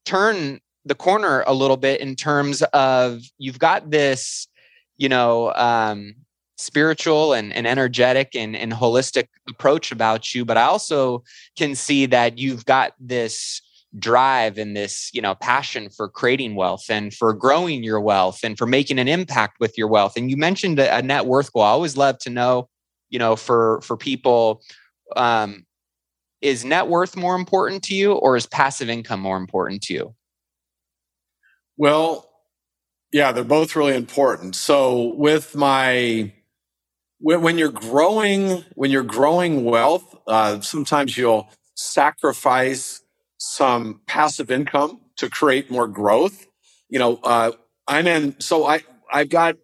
B: turn the corner a little bit in terms of you've got this, you know, um, spiritual and, and energetic and, and holistic approach about you but i also can see that you've got this drive and this you know passion for creating wealth and for growing your wealth and for making an impact with your wealth. And you mentioned a, net worth goal. I always love to know you know for for people um is net worth more important to you or is passive income more important to you
C: well yeah they're both really important so with my when, you're growing, when you're growing wealth, uh, sometimes you'll sacrifice some passive income to create more growth. You know, uh, I'm in, so I, I've got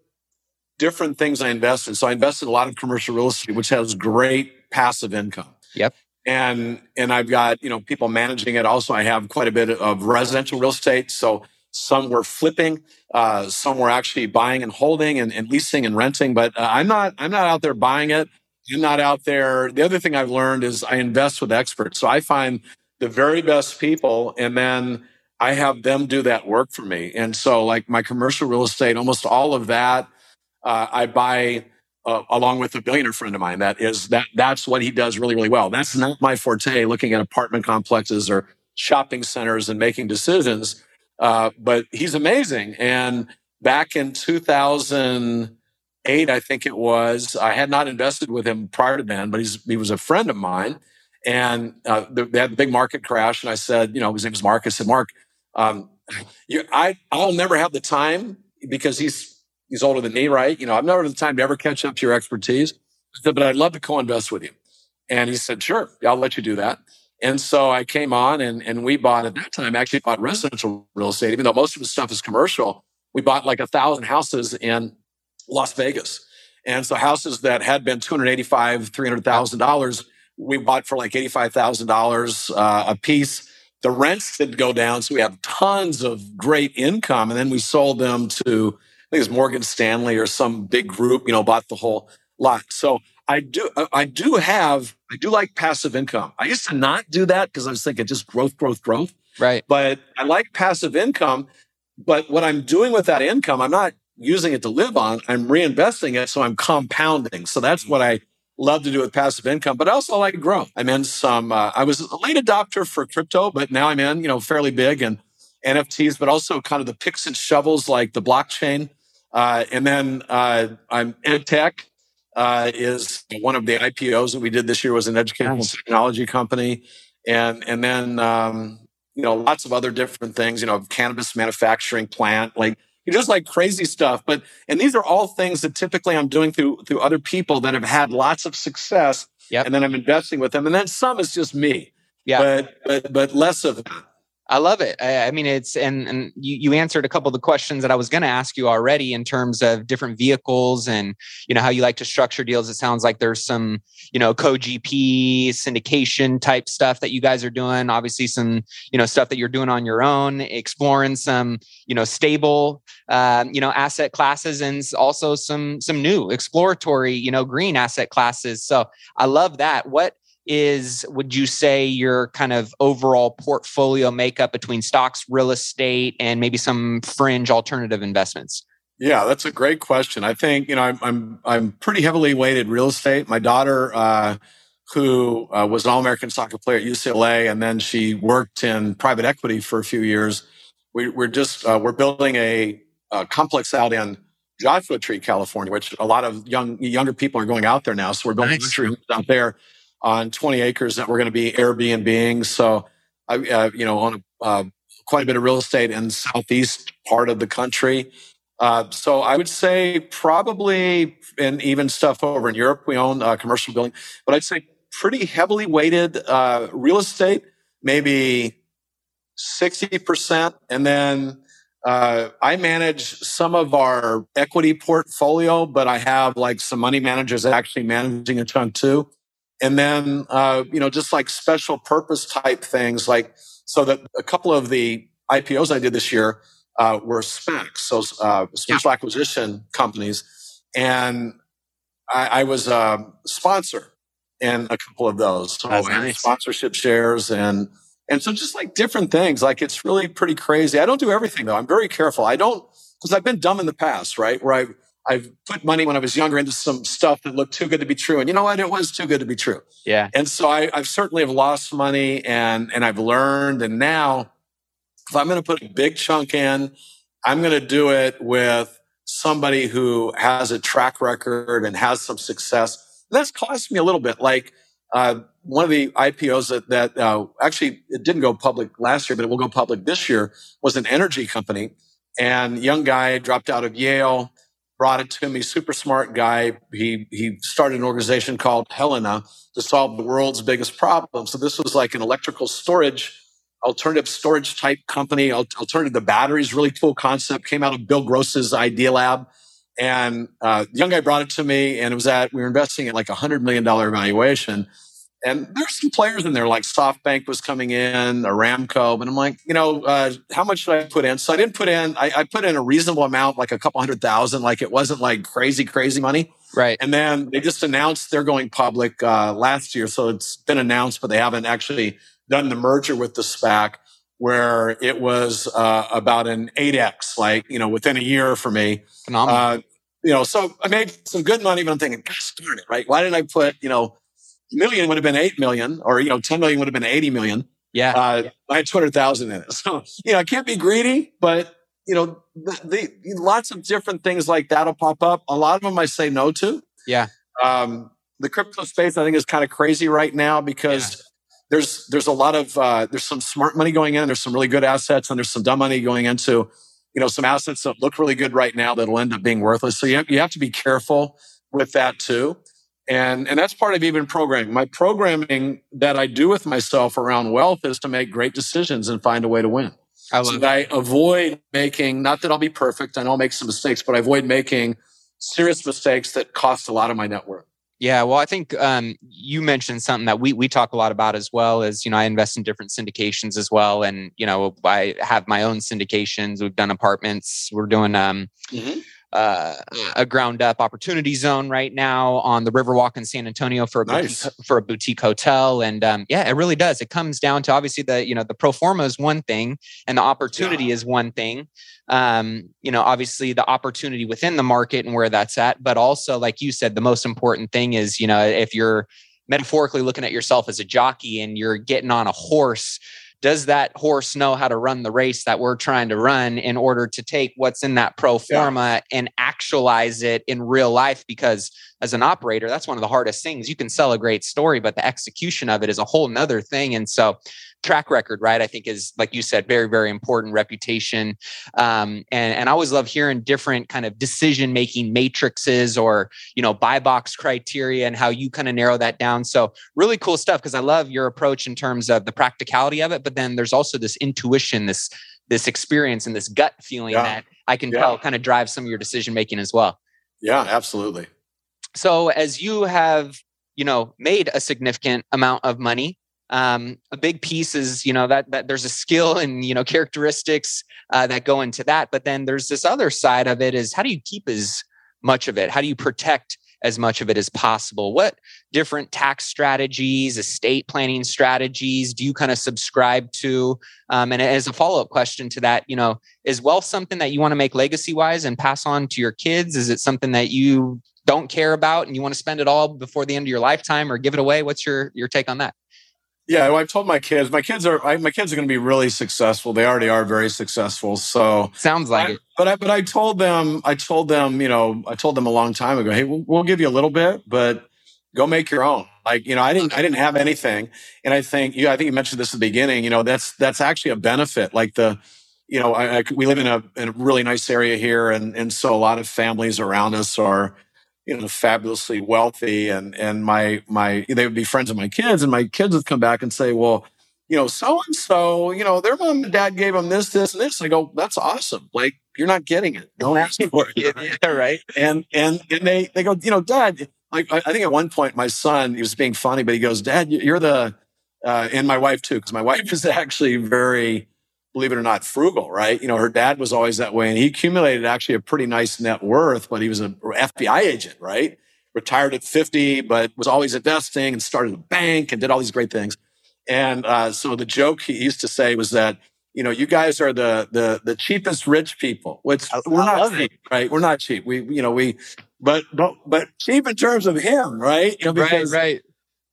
C: different things I invest in. So I invest in a lot of commercial real estate, which has great passive income.
B: Yep.
C: And, and I've got, you know, people managing it. Also, I have quite a bit of residential real estate. So some were flipping. Uh, some were actually buying and holding and, and leasing and renting. But uh, I'm not. I'm not out there buying it. I'm not out there. The other thing I've learned is I invest with experts. So I find the very best people, and then I have them do that work for me. And so, like my commercial real estate, almost all of that uh, I buy. Uh, along with a billionaire friend of mine, that is that that's what he does really, really well. That's not my forte. Looking at apartment complexes or shopping centers and making decisions. Uh, but he's amazing. And back in 2008, I think it was, I had not invested with him prior to then, but he's, he was a friend of mine. And uh, they had the big market crash. And I said, you know, his name was Mark. I said, Mark, um, you, I, I'll never have the time because he's, he's older than me, right? You know, I've never had the time to ever catch up to your expertise. But I'd love to co-invest with you. And he said, sure, I'll let you do that. And so I came on and, and we bought at that time, actually bought residential real estate, even though most of the stuff is commercial. We bought like a thousand houses in Las Vegas. And so houses that had been $285,000, $300,000, we bought for like $85,000 uh, a piece. The rents did go down. So we have tons of great income. And then we sold them to, I think it was Morgan Stanley or some big group, you know, bought the whole lot. So I do, I do have, I do like passive income. I used to not do that because I was thinking just growth, growth, growth.
B: Right.
C: But I like passive income. But what I'm doing with that income, I'm not using it to live on. I'm reinvesting it. So I'm compounding. So that's what I love to do with passive income, but I also like growth. I'm in some, uh, I was a late adopter for crypto, but now I'm in, you know, fairly big and NFTs, but also kind of the picks and shovels like the blockchain. Uh, and then uh, I'm ed tech uh, is one of the IPOs that we did this year was an educational nice. technology company, and and then um, you know lots of other different things. You know, cannabis manufacturing plant, like just like crazy stuff. But and these are all things that typically I'm doing through through other people that have had lots of success.
B: Yep.
C: And then I'm investing with them, and then some is just me.
B: Yeah.
C: But but but less of that.
B: I love it. I, I, mean, it's and and you, you answered a couple of the questions that I was going to ask you already in terms of different vehicles and you know how you like to structure deals. It sounds like there's some you know co-GP syndication type stuff that you guys are doing. Obviously, some you know stuff that you're doing on your own, exploring some you know stable um, you know asset classes and also some some new exploratory you know green asset classes. So I love that. What is would you say your kind of overall portfolio makeup between stocks, real estate, and maybe some fringe alternative investments?
C: Yeah, that's a great question. I think you know I'm I'm, I'm pretty heavily weighted real estate. My daughter, uh, who uh, was an All American soccer player at UCLA, and then she worked in private equity for a few years. We, are just uh, we're building a, a, complex out in Joshua Tree, California, which a lot of young younger people are going out there now. So we're building nice. luxury homes out there on 20 acres that we're going to be Airbnbing. So I, uh, you know, own uh, quite a bit of real estate in southeast part of the country. Uh, so I would say probably, and even stuff over in Europe, we own a commercial building, but I'd say pretty heavily weighted uh, real estate, maybe 60%. And then uh, I manage some of our equity portfolio, but I have like some money managers actually managing a chunk too. And then, uh, you know, just like special purpose type things, like so that a couple of the IPOs I did this year uh, were SPACs, so uh, special yeah. acquisition companies, and I, I was a sponsor in a couple of those. So nice. sponsorship shares and and so just like different things, like it's really pretty crazy. I don't do everything though. I'm very careful. I don't because I've been dumb in the past, right? Where I I've put money when I was younger into some stuff that looked too good to be true. And you know what? It was too good to be true.
B: Yeah.
C: And so I, I've certainly have lost money and and I've learned. And now if I'm going to put a big chunk in, I'm going to do it with somebody who has a track record and has some success. And that's cost me a little bit. Like uh, one of the IPOs that, that uh, actually it didn't go public last year, but it will go public this year was an energy company. And young guy dropped out of Yale, brought it to me, super smart guy. He he started an organization called Helena to solve the world's biggest problem. So this was like an electrical storage alternative storage type company, alternative the batteries, really cool concept, came out of Bill Gross's Idealab, And uh, young guy brought it to me, and it was at, we were investing at like a $100 million valuation. And there's some players in there, like SoftBank was coming in, Aramco. But I'm like, you know, uh, how much should I put in? So I didn't put in, I, I put in a reasonable amount, like a couple hundred thousand. Like it wasn't like crazy, crazy money.
B: Right.
C: And then they just announced they're going public uh, last year. So it's been announced, but they haven't actually done the merger with the SPAC where it was uh, about an 8x, like, you know, within a year for me.
B: Phenomenal. Uh,
C: you know, so I made some good money, but I'm thinking, gosh darn it, right? Why didn't I put, you know, million would have been 8 million or, you know, 10 million would have been 80 million.
B: Yeah. Uh, yeah.
C: I had 200,000 in it. So, you know, I can't be greedy, but, you know, the, the, lots of different things like that'll pop up. A lot of them I say no to.
B: Yeah. Um,
C: the crypto space, I think, is kind of crazy right now because there's there's a lot of uh, there's some smart money going in. There's some really good assets, and there's some dumb money going into you know some assets that look really good right now that'll end up being worthless. So you have, you have to be careful with that too. And and that's part of even programming. My programming that I do with myself around wealth is to make great decisions and find a way to win. I so that I avoid making not that I'll be perfect. I know I'll make some mistakes, but I avoid making serious mistakes that cost a lot of my net worth.
B: Yeah, well, I think um, you mentioned something that we we talk a lot about as well. Is you know, I invest in different syndications as well, and you know, I have my own syndications. We've done apartments. We're doing um, mm-hmm. Uh, a ground up opportunity zone right now on the Riverwalk in San Antonio for a nice. boutique, for a boutique hotel, and um, yeah, it really does. It comes down to obviously the you know the pro forma is one thing, and the opportunity yeah. is one thing um, you know, obviously the opportunity within the market and where that's at. But also, like you said, the most important thing is, you know, if you're metaphorically looking at yourself as a jockey and you're getting on a horse, does that horse know how to run the race that we're trying to run in order to take what's in that pro forma yeah. and actualize it in real life? Because as an operator, that's one of the hardest things. You can sell a great story, but the execution of it is a whole nother thing. And so track record, right? I think is like you said, very very important. Reputation, um, and and I always love hearing different kind of decision making matrices or you know buy box criteria and how you kind of narrow that down. So really cool stuff because I love your approach in terms of the practicality of it, but then there's also this intuition, this this experience and this gut feeling yeah. that I can yeah. tell kind of drives some of your decision making as well.
C: Yeah, absolutely.
B: So as you have you know made a significant amount of money um, a big piece is you know that that there's a skill and you know characteristics uh, that go into that but then there's this other side of it is how do you keep as much of it? How do you protect as much of it as possible? What different tax strategies estate planning strategies do you kind of subscribe to? Um, and as a follow-up question to that you know is wealth something that you want to make legacy wise and pass on to your kids? Is it something that you don't care about and you want to spend it all before the end of your lifetime or give it away? What's your your take on that
C: Yeah, well, I've told my kids. My kids are I, my kids are going to be really successful. They already are very successful. So
B: sounds like
C: I,
B: it.
C: But I but I told them I told them you know I told them a long time ago. Hey, we'll, we'll give you a little bit, but go make your own. Like you know, I didn't I didn't have anything, and I think you. I think you mentioned this at the beginning. You know, that's that's actually a benefit. Like the you know, I, I, we live in a, in a really nice area here, and and so a lot of families around us are you know fabulously wealthy and and my my they would be friends of my kids and my kids would come back and say well you know so and so you know their mom and dad gave them this this and this. I go that's awesome. Like you're not getting it. Don't ask for
B: it. Yeah, right?
C: And and and they they go you know dad like i think at one point my son he was being funny but he goes dad you're the uh, and my wife too because my wife is actually very believe it or not, frugal, right? You know, her dad was always that way. And he accumulated actually a pretty nice net worth, but he was an FBI agent, right? Retired at 50, but was always investing and started a bank and did all these great things. And uh, so the joke he used to say was that, you know, you guys are the the the cheapest rich people, which we're not cheap, it. right? We're not cheap. We, you know, we, but but but cheap in terms of him, right? You know,
B: right, right.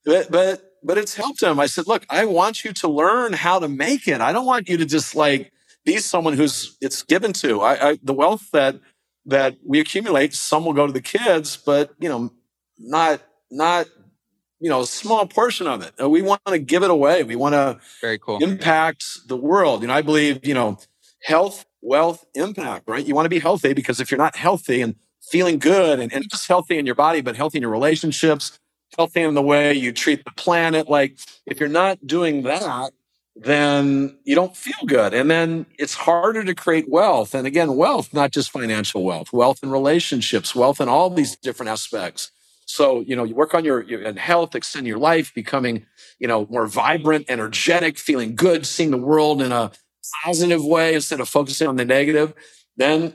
C: But but but it's helped him. I said, look, I want you to learn how to make it. I don't want you to just like be someone who's it's given to. I, I the wealth that that we accumulate, some will go to the kids, but you know, not not you know, a small portion of it. Uh, we want to give it away. We want to
B: very cool
C: impact the world. You know, I believe, you know, health, wealth, impact, right? You want to be healthy because if you're not healthy and feeling good and, and just healthy in your body, but healthy in your relationships, healthy in the way you treat the planet. Like if you're not doing that, then you don't feel good. And then it's harder to create wealth. And again, wealth, not just financial wealth, wealth in relationships, wealth in all these different aspects. So, you know, you work on your, your health, extend your life, becoming, you know, more vibrant, energetic, feeling good, seeing the world in a positive way instead of focusing on the negative. Then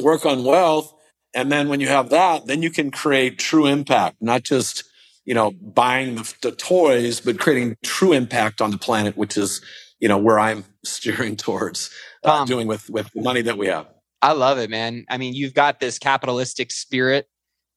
C: work on wealth. And then when you have that, then you can create true impact, not just you know, buying the, the toys, but creating true impact on the planet, which is, you know, where I'm steering towards uh, um, doing with with the money that we have.
B: I love it, man. I mean, you've got this capitalistic spirit,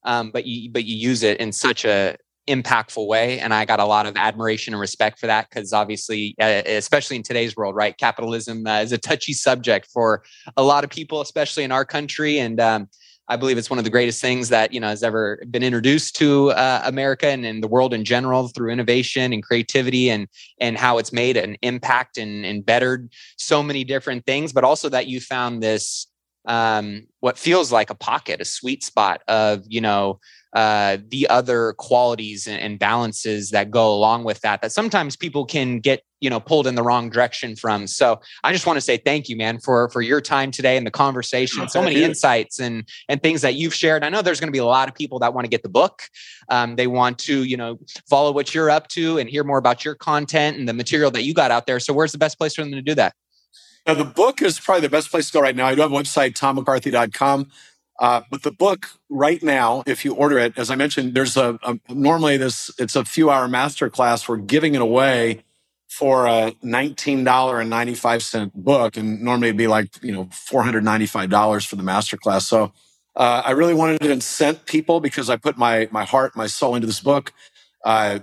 B: um, but you but you use it in such a impactful way and i got a lot of admiration and respect for that because obviously uh, especially in today's world right capitalism uh, is a touchy subject for a lot of people especially in our country and um, I believe it's one of the greatest things that you know has ever been introduced to uh, America and in the world in general through innovation and creativity and and how it's made an impact and, and bettered so many different things. But also that you found this um, what feels like a pocket, a sweet spot of you know uh, the other qualities and, and, balances that go along with that that sometimes people can get you know pulled in the wrong direction from. So i just want to say thank you man for for your time today and the conversation. So many insights and and things that you've shared. I know there's going to be a lot of people that want to get the book. Um, they want to you know follow what you're up to and hear more about your content and the material that you got out there. So where's the best place for them to do that?
C: Now, the book is probably the best place to go right now. I do have a website, tommccarthy.com. Uh, but the book right now, if you order it, as I mentioned, there's a, a normally this it's a few hour master class. We're giving it away for a $19.95 book. And normally it'd be like, you know, $495 for the master class. So uh, I really wanted to incent people because I put my my heart, my soul into this book. Uh,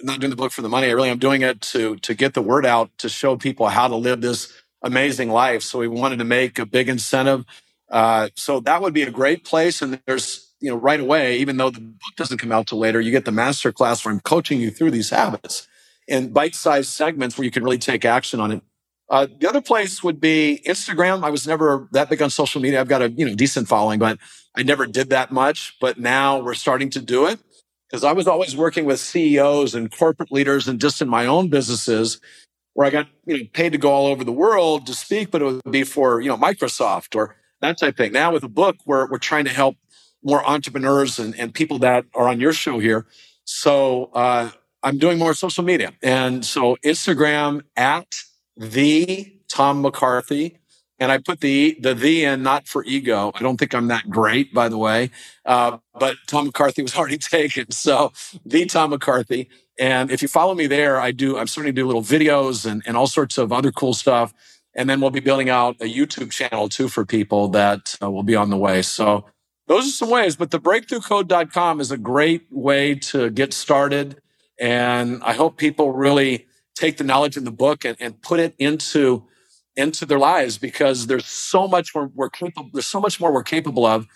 C: I'm not doing the book for the money. I really am doing it to to get the word out to show people how to live this amazing life. So we wanted to make a big incentive uh, so that would be a great place. And there's, you know, right away, even though the book doesn't come out till later, you get the master class where I'm coaching you through these habits in bite-sized segments where you can really take action on it. Uh, the other place would be Instagram. I was never that big on social media. I've got a you know decent following, but I never did that much. But now we're starting to do it because I was always working with CEOs and corporate leaders and just in my own businesses where I got you know paid to go all over the world to speak, but it would be for you know Microsoft or that type of thing. Now with a book, we're, we're trying to help more entrepreneurs and, and people that are on your show here. So uh, I'm doing more social media. And so Instagram at the Tom McCarthy. And I put the the the in not for ego. I don't think I'm that great, by the way. Uh, but Tom McCarthy was already taken. So the Tom McCarthy. And if you follow me there, I do. I'm starting to do little videos and, and all sorts of other cool stuff. And then we'll be building out a YouTube channel too for people that uh, will be on the way. So those are some ways, but the breakthroughcode.com is a great way to get started. And I hope people really take the knowledge in the book and, and put it into into their lives because there's so much more we're capable there's so much more we're capable of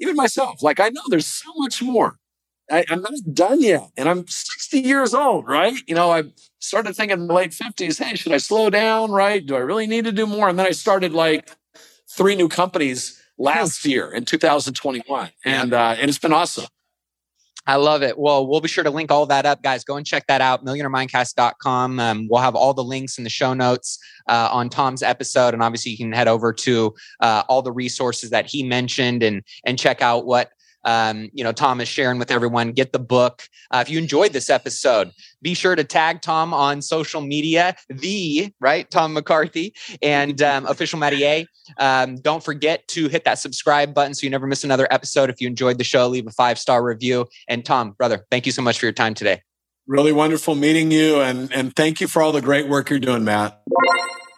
C: even myself. Like i know there's so much more. I, am not done yet and i'm 60 years old right? You know i started thinking in the late 50s hey should i slow down right? Do i really need to do more? And then i started like three new companies last year in 2021 and uh, and it's been awesome
B: I love it. Well, we'll be sure to link all that up, guys. Go and check that out, millionairemindcast.com. Um, we'll have all the links in the show notes uh, on Tom's episode. And obviously, you can head over to uh, all the resources that he mentioned and, and check out what um, you know, Tom is sharing with everyone. Get the book. Uh, if you enjoyed this episode, be sure to tag Tom on social media, the right Tom McCarthy and um, official Mattier. Um, don't forget to hit that subscribe button so you never miss another episode. If you enjoyed the show, leave a five star review. And Tom, brother, thank you so much for your time today.
C: Really wonderful meeting you, and and thank you for all the great work you're doing, Matt.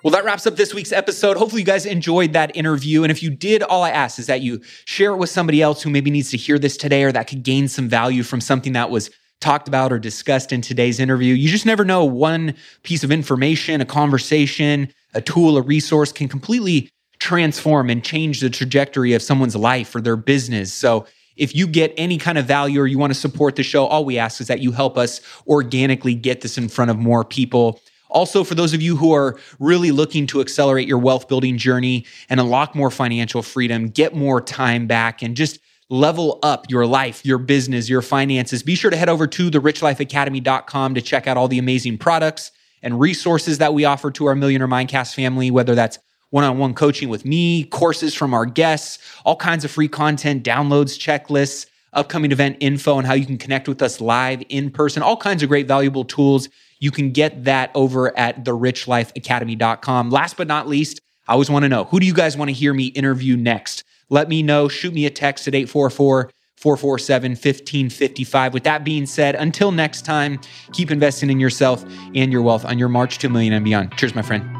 B: Well, that wraps up this week's episode. Hopefully, you guys enjoyed that interview. And if you did, all I ask is that you share it with somebody else who maybe needs to hear this today or that could gain some value from something that was talked about or discussed in today's interview. You just never know. One piece of information, a conversation, a tool, a resource can completely transform and change the trajectory of someone's life or their business. So, if you get any kind of value or you want to support the show, all we ask is that you help us organically get this in front of more people. Also, for those of you who are really looking to accelerate your wealth building journey and unlock more financial freedom, get more time back, and just level up your life, your business, your finances, be sure to head over to therichlifeacademy.com to check out all the amazing products and resources that we offer to our Millionaire Mindcast family, whether that's one on one coaching with me, courses from our guests, all kinds of free content, downloads, checklists, upcoming event info, and how you can connect with us live in person, all kinds of great, valuable tools you can get that over at therichlifeacademy.com. Last but not least, I always want to know who do you guys want to hear me interview next? Let me know. Shoot me a text at 844 447 1555. With that being said, until next time, keep investing in yourself and your wealth on your march to a million and beyond. Cheers, my friend.